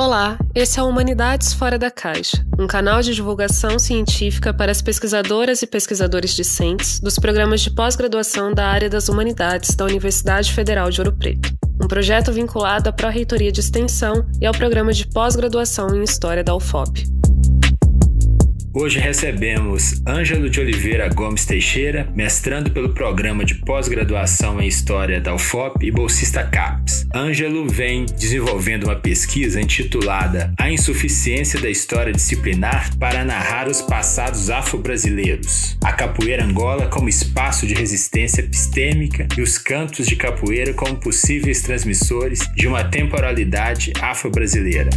Olá, esse é o Humanidades Fora da Caixa, um canal de divulgação científica para as pesquisadoras e pesquisadores discentes dos programas de pós-graduação da área das humanidades da Universidade Federal de Ouro Preto. Um projeto vinculado à Pró-Reitoria de Extensão e ao programa de pós-graduação em História da UFOP. Hoje recebemos Ângelo de Oliveira Gomes Teixeira, mestrando pelo programa de pós-graduação em História da UFOP e bolsista CAPES. Ângelo vem desenvolvendo uma pesquisa intitulada A Insuficiência da História Disciplinar para narrar os passados afro-brasileiros. A capoeira Angola como espaço de resistência epistêmica e os cantos de capoeira como possíveis transmissores de uma temporalidade afro-brasileira.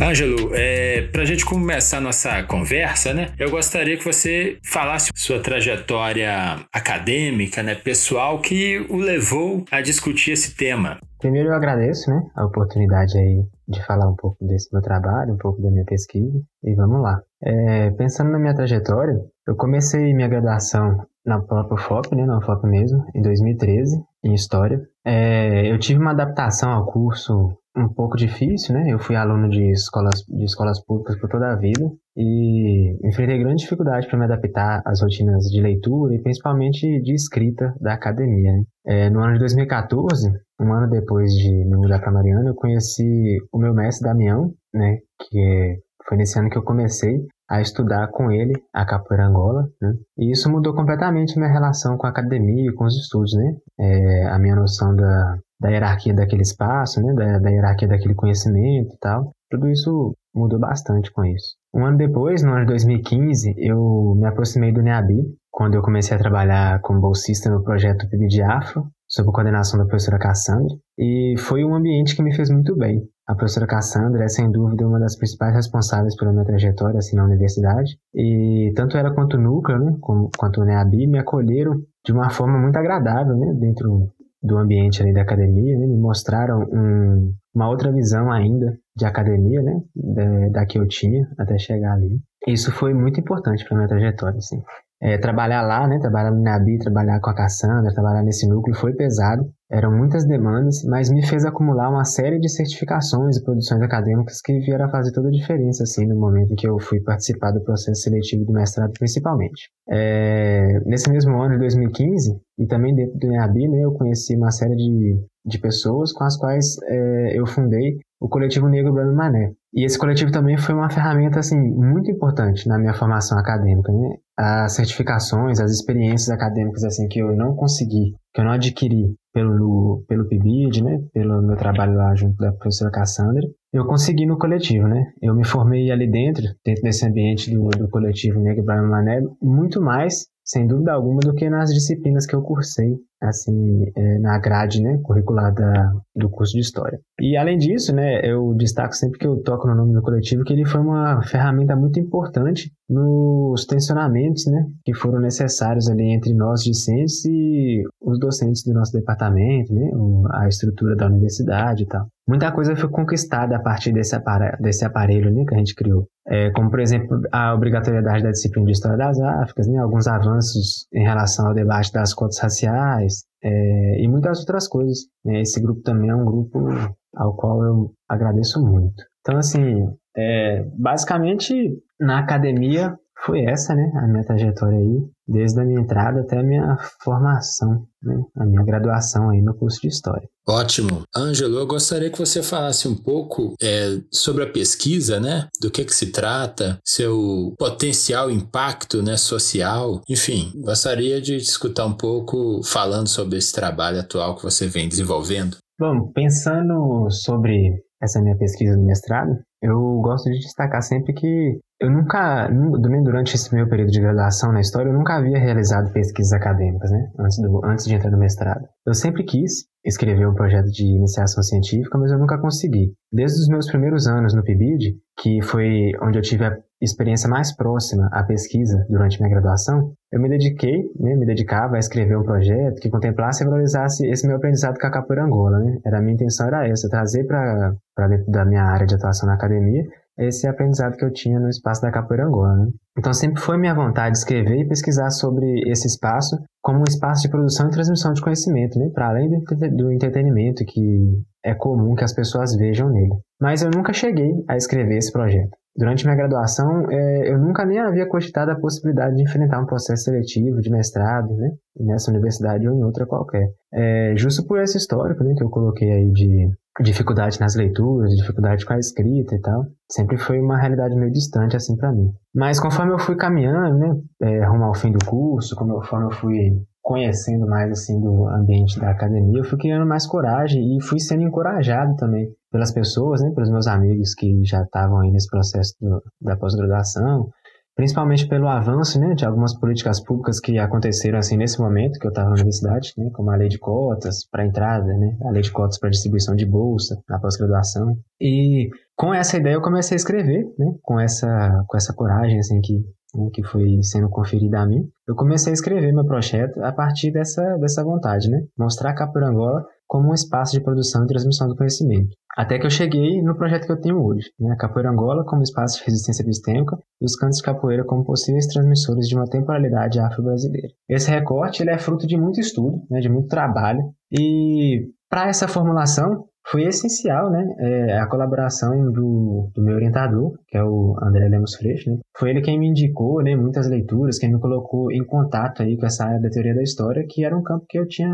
Ângelo, é, para a gente começar nossa conversa, né, eu gostaria que você falasse sua trajetória acadêmica, né, pessoal, que o levou a discutir esse tema. Primeiro eu agradeço né, a oportunidade aí de falar um pouco desse meu trabalho, um pouco da minha pesquisa, e vamos lá. É, pensando na minha trajetória, eu comecei minha graduação na própria FOP, né, na FOP mesmo, em 2013, em História. É, eu tive uma adaptação ao curso um pouco difícil, né? Eu fui aluno de escolas, de escolas públicas por toda a vida e enfrentei grande dificuldade para me adaptar às rotinas de leitura e principalmente de escrita da academia. Né? É, no ano de 2014, um ano depois de me mudar para Mariana, eu conheci o meu mestre Damião, né? Que foi nesse ano que eu comecei a estudar com ele a capoeira Angola, né? E isso mudou completamente minha relação com a academia e com os estudos, né? É, a minha noção da, da hierarquia daquele espaço, né? Da, da hierarquia daquele conhecimento e tal. Tudo isso mudou bastante com isso. Um ano depois, no ano de 2015, eu me aproximei do NEABI, quando eu comecei a trabalhar como bolsista no projeto PIB de Afro, sob a coordenação da professora Cassandra, e foi um ambiente que me fez muito bem. A professora Cassandra é, sem dúvida, uma das principais responsáveis pela minha trajetória assim, na universidade, e tanto ela quanto o núcleo, né, como, quanto o NEABI, me acolheram de uma forma muito agradável né, dentro do ambiente ali da academia, né, me mostraram um, uma outra visão ainda de academia, né, da, da que eu tinha até chegar ali. Isso foi muito importante para minha trajetória, assim é, trabalhar lá, né, trabalhar no NABI, trabalhar com a Cassandra, trabalhar nesse núcleo foi pesado, eram muitas demandas, mas me fez acumular uma série de certificações e produções acadêmicas que vieram a fazer toda a diferença, assim, no momento em que eu fui participar do processo seletivo do mestrado, principalmente. É, nesse mesmo ano de 2015, e também dentro do NABI, né, eu conheci uma série de, de pessoas com as quais é, eu fundei o coletivo Negro Bruno Mané. E esse coletivo também foi uma ferramenta assim muito importante na minha formação acadêmica, né? As certificações, as experiências acadêmicas assim que eu não consegui, que eu não adquiri pelo pelo PIBID, né? Pelo meu trabalho lá junto da professora Cassandra, eu consegui no coletivo, né? Eu me formei ali dentro, dentro desse ambiente do, do coletivo Negro Bruno Mané, muito mais sem dúvida alguma, do que nas disciplinas que eu cursei, assim, é, na grade, né, curricular da, do curso de História. E, além disso, né, eu destaco sempre que eu toco no nome do coletivo que ele foi uma ferramenta muito importante nos tensionamentos, né, que foram necessários ali entre nós discentes e os docentes do nosso departamento, né, a estrutura da universidade e tal. Muita coisa foi conquistada a partir desse aparelho, desse aparelho né, que a gente criou é, como por exemplo a obrigatoriedade da disciplina de História das Áfricas, né, alguns avanços em relação ao debate das cotas raciais é, e muitas outras coisas. Né. Esse grupo também é um grupo ao qual eu agradeço muito. Então, assim, é, basicamente na academia foi essa, né, a minha trajetória aí, desde a minha entrada até a minha formação, né, a minha graduação aí no curso de História. Ótimo. Ângelo, eu gostaria que você falasse um pouco é, sobre a pesquisa, né, do que que se trata, seu potencial impacto, né, social, enfim, gostaria de escutar um pouco falando sobre esse trabalho atual que você vem desenvolvendo. Bom, pensando sobre essa minha pesquisa do mestrado, eu gosto de destacar sempre que eu nunca, nem durante esse meu período de graduação na história, eu nunca havia realizado pesquisas acadêmicas, né? Antes, do, antes de entrar no mestrado. Eu sempre quis escrever um projeto de iniciação científica, mas eu nunca consegui. Desde os meus primeiros anos no PIBID, que foi onde eu tive a experiência mais próxima à pesquisa durante minha graduação, eu me dediquei, né, me dedicava a escrever um projeto que contemplasse e valorizasse esse meu aprendizado com a capoeira Angola, né? Era a minha intenção era essa, trazer para dentro da minha área de atuação na academia esse aprendizado que eu tinha no espaço da capoeira Angola. Né? Então sempre foi minha vontade escrever e pesquisar sobre esse espaço como um espaço de produção e transmissão de conhecimento, né? para além do entretenimento que é comum que as pessoas vejam nele. Mas eu nunca cheguei a escrever esse projeto. Durante minha graduação, é, eu nunca nem havia cogitado a possibilidade de enfrentar um processo seletivo de mestrado, né? Nessa universidade ou em outra qualquer. É, justo por esse histórico, né, que eu coloquei aí de dificuldade nas leituras, dificuldade com a escrita e tal, sempre foi uma realidade meio distante assim para mim. Mas conforme eu fui caminhando, né, é, rumo ao fim do curso, conforme eu fui conhecendo mais assim do ambiente da academia, eu fui criando mais coragem e fui sendo encorajado também pelas pessoas, né, pelos meus amigos que já estavam aí nesse processo do, da pós-graduação, principalmente pelo avanço né, de algumas políticas públicas que aconteceram assim nesse momento que eu estava na universidade, né, como a lei de cotas para entrada, né, a lei de cotas para distribuição de bolsa na pós-graduação. E com essa ideia eu comecei a escrever, né, com essa com essa coragem assim que né, que foi sendo conferida a mim. Eu comecei a escrever meu projeto a partir dessa dessa vontade, né, mostrar a Capoeira Angola como um espaço de produção e transmissão do conhecimento. Até que eu cheguei no projeto que eu tenho hoje, né? a Capoeira Angola como espaço de resistência epistêmica e os cantos de capoeira como possíveis transmissores de uma temporalidade afro-brasileira. Esse recorte ele é fruto de muito estudo, né? de muito trabalho, e para essa formulação foi essencial né? É, a colaboração do, do, meu orientador, que é o André Lemos Freixo. Né? Foi ele quem me indicou né, muitas leituras, quem me colocou em contato aí com essa área da teoria da história, que era um campo que eu tinha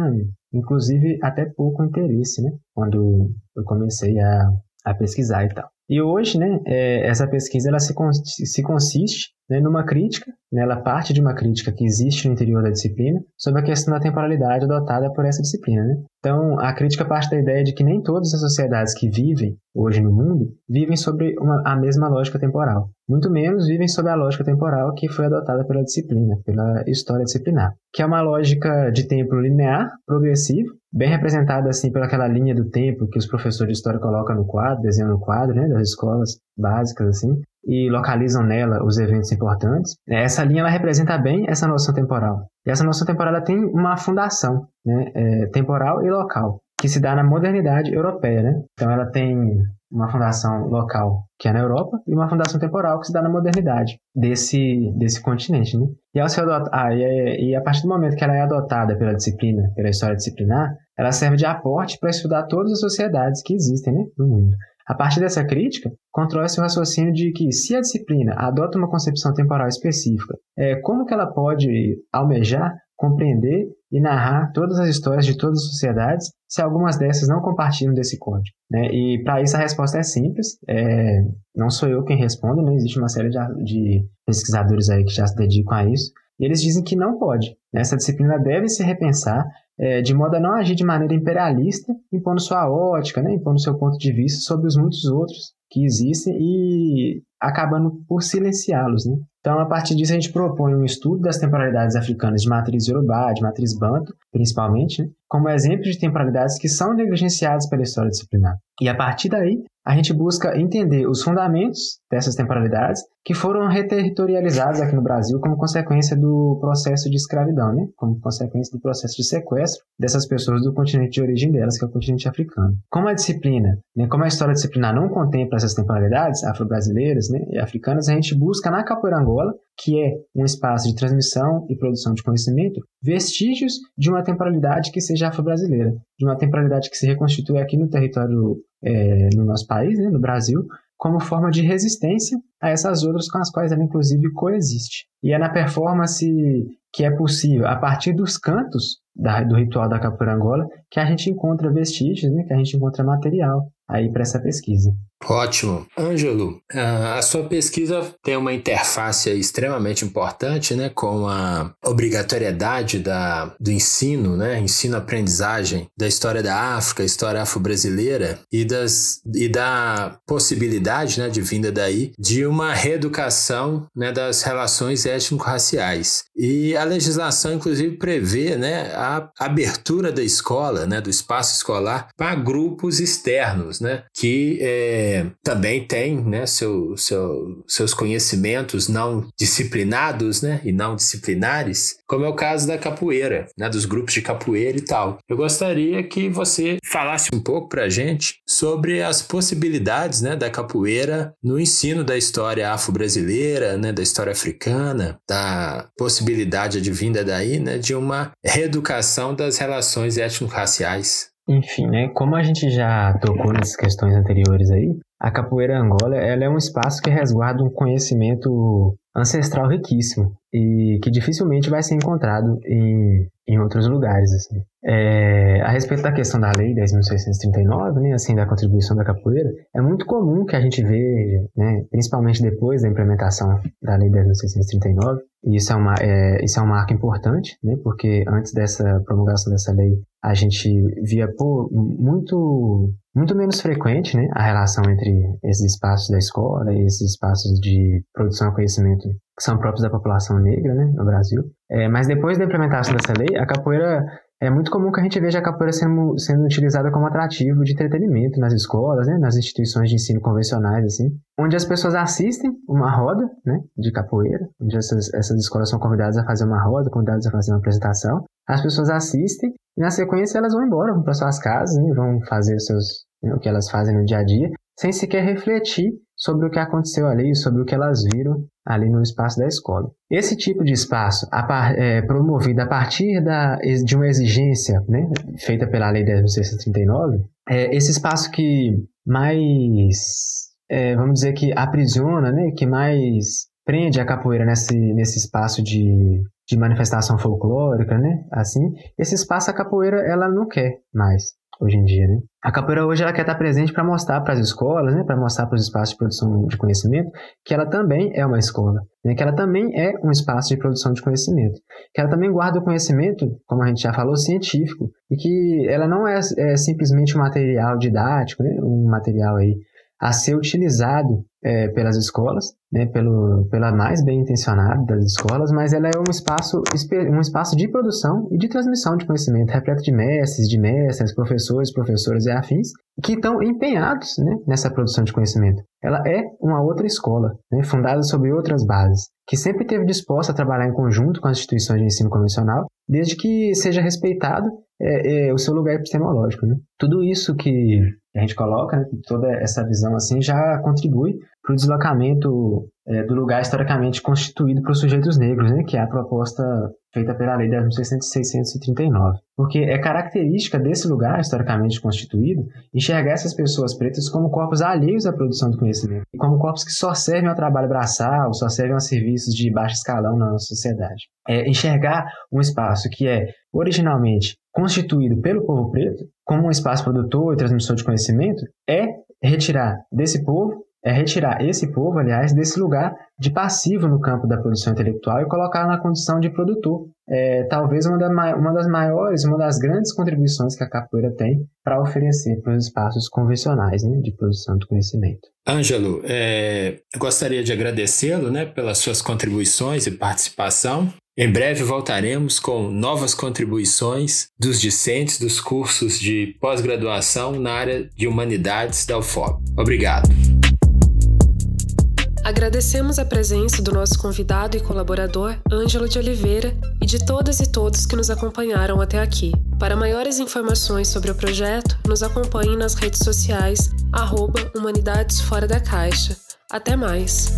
inclusive até pouco interesse, né? Quando eu comecei a, a pesquisar e tal. E hoje, né, é, essa pesquisa ela se, se consiste né, numa crítica, né, ela parte de uma crítica que existe no interior da disciplina sobre a questão da temporalidade adotada por essa disciplina. Né? Então, a crítica parte da ideia de que nem todas as sociedades que vivem hoje no mundo vivem sobre uma, a mesma lógica temporal. Muito menos vivem sob a lógica temporal que foi adotada pela disciplina, pela história disciplinar, que é uma lógica de tempo linear, progressivo, bem representada assim pelaquela linha do tempo que os professores de história colocam no quadro, desenham no quadro, né, das escolas básicas assim, e localizam nela os eventos importantes. Essa linha ela representa bem essa noção temporal. E essa noção temporal ela tem uma fundação, né, é, temporal e local, que se dá na modernidade europeia, né? Então ela tem uma fundação local que é na Europa e uma fundação temporal que se dá na modernidade desse, desse continente, né? E, ao ser adot... ah, e, é, e a partir do momento que ela é adotada pela disciplina, pela história disciplinar, ela serve de aporte para estudar todas as sociedades que existem né, no mundo. A partir dessa crítica, constrói-se o raciocínio de que, se a disciplina adota uma concepção temporal específica, é, como que ela pode almejar, compreender e narrar todas as histórias de todas as sociedades se algumas dessas não compartilham desse código? Né? E para isso a resposta é simples, é, não sou eu quem responde, né? existe uma série de, de pesquisadores aí que já se dedicam a isso, e eles dizem que não pode. Né? Essa disciplina deve se repensar é, de modo a não agir de maneira imperialista, impondo sua ótica, né? impondo seu ponto de vista sobre os muitos outros que existem e acabando por silenciá-los. Né? Então, a partir disso, a gente propõe um estudo das temporalidades africanas de matriz Yorubá, de matriz Banto, principalmente, né? como exemplo de temporalidades que são negligenciadas pela história disciplinar. E a partir daí, a gente busca entender os fundamentos dessas temporalidades que foram reterritorializados aqui no Brasil como consequência do processo de escravidão, né? como consequência do processo de sequestro dessas pessoas do continente de origem delas, que é o continente africano. Como a disciplina, né? como a história disciplinar não contempla essas temporalidades afro-brasileiras né? e africanas, a gente busca na Capoeira Angola, que é um espaço de transmissão e produção de conhecimento, vestígios de uma temporalidade que seja afro-brasileira, de uma temporalidade que se reconstitui aqui no território, é, no nosso país, né, no Brasil, como forma de resistência a essas outras com as quais ela inclusive coexiste. E é na performance que é possível, a partir dos cantos da, do ritual da capoeira angola, que a gente encontra vestígios, né, que a gente encontra material aí para essa pesquisa. Ótimo. Ângelo, a sua pesquisa tem uma interface extremamente importante né, com a obrigatoriedade da, do ensino, né, ensino-aprendizagem da história da África, história afro-brasileira e, das, e da possibilidade né, de vinda daí de uma reeducação né, das relações étnico-raciais. E a legislação, inclusive, prevê né, a abertura da escola, né, do espaço escolar, para grupos externos, né, que é, também tem né, seu, seu, seus conhecimentos não disciplinados né, e não disciplinares, como é o caso da capoeira, né, dos grupos de capoeira e tal. Eu gostaria que você falasse um pouco para a gente sobre as possibilidades né, da capoeira no ensino da história afro-brasileira, né, da história africana, da possibilidade advinda daí né, de uma reeducação das relações étnico-raciais. Enfim, né, como a gente já tocou nas questões anteriores aí, a capoeira Angola ela é um espaço que resguarda um conhecimento ancestral riquíssimo e que dificilmente vai ser encontrado em, em outros lugares. Assim. É, a respeito da questão da lei 10.639, né, assim, da contribuição da capoeira, é muito comum que a gente veja, né, principalmente depois da implementação da lei 10.639, e isso é, uma, é, isso é um marco importante, né, porque antes dessa promulgação dessa lei, a gente via pô, muito, muito menos frequente né, a relação entre esses espaços da escola e esses espaços de produção de conhecimento que são próprios da população negra né, no Brasil. É, mas depois da implementação dessa lei, a capoeira é muito comum que a gente veja a capoeira sendo, sendo utilizada como atrativo de entretenimento nas escolas, né, nas instituições de ensino convencionais, assim, onde as pessoas assistem uma roda né, de capoeira, onde essas, essas escolas são convidadas a fazer uma roda, convidadas a fazer uma apresentação. As pessoas assistem e, na sequência, elas vão embora, vão para suas casas, né, vão fazer seus, o que elas fazem no dia a dia, sem sequer refletir sobre o que aconteceu ali, sobre o que elas viram ali no espaço da escola. Esse tipo de espaço, a, é, promovido a partir da, de uma exigência né, feita pela Lei 10.639, é esse espaço que mais, é, vamos dizer que aprisiona, né, que mais prende a capoeira nesse, nesse espaço de, de manifestação folclórica, né, assim, esse espaço a capoeira ela não quer mais hoje em dia, né? A capoeira hoje ela quer estar presente para mostrar para as escolas, né, para mostrar para os espaços de produção de conhecimento que ela também é uma escola, né, que ela também é um espaço de produção de conhecimento, que ela também guarda o conhecimento, como a gente já falou, científico, e que ela não é, é simplesmente um material didático, né, um material aí a ser utilizado é, pelas escolas, né, pelo, pela mais bem intencionada das escolas, mas ela é um espaço, um espaço de produção e de transmissão de conhecimento, repleto de mestres, de mestres, professores, professoras e afins, que estão empenhados né, nessa produção de conhecimento. Ela é uma outra escola, né, fundada sobre outras bases, que sempre esteve disposta a trabalhar em conjunto com as instituições de ensino convencional, desde que seja respeitado é, é, o seu lugar epistemológico. Né? Tudo isso que a gente coloca, né, toda essa visão assim, já contribui para o deslocamento é, do lugar historicamente constituído para os sujeitos negros, né, que é a proposta feita pela Lei 10.639. Porque é característica desse lugar historicamente constituído enxergar essas pessoas pretas como corpos alheios à produção do conhecimento, e como corpos que só servem ao trabalho braçal, só servem a serviços de baixo escalão na nossa sociedade. É enxergar um espaço que é originalmente constituído pelo povo preto como um espaço produtor e transmissor de conhecimento é retirar desse povo é retirar esse povo, aliás, desse lugar de passivo no campo da produção intelectual e colocar na condição de produtor. É, talvez uma, da, uma das maiores, uma das grandes contribuições que a capoeira tem para oferecer para os espaços convencionais né, de produção de conhecimento. Ângelo, é, gostaria de agradecê-lo né, pelas suas contribuições e participação. Em breve voltaremos com novas contribuições dos discentes dos cursos de pós-graduação na área de humanidades da UFOP. Obrigado. Agradecemos a presença do nosso convidado e colaborador, Ângelo de Oliveira, e de todas e todos que nos acompanharam até aqui. Para maiores informações sobre o projeto, nos acompanhe nas redes sociais, arroba Humanidades Fora da Caixa. Até mais!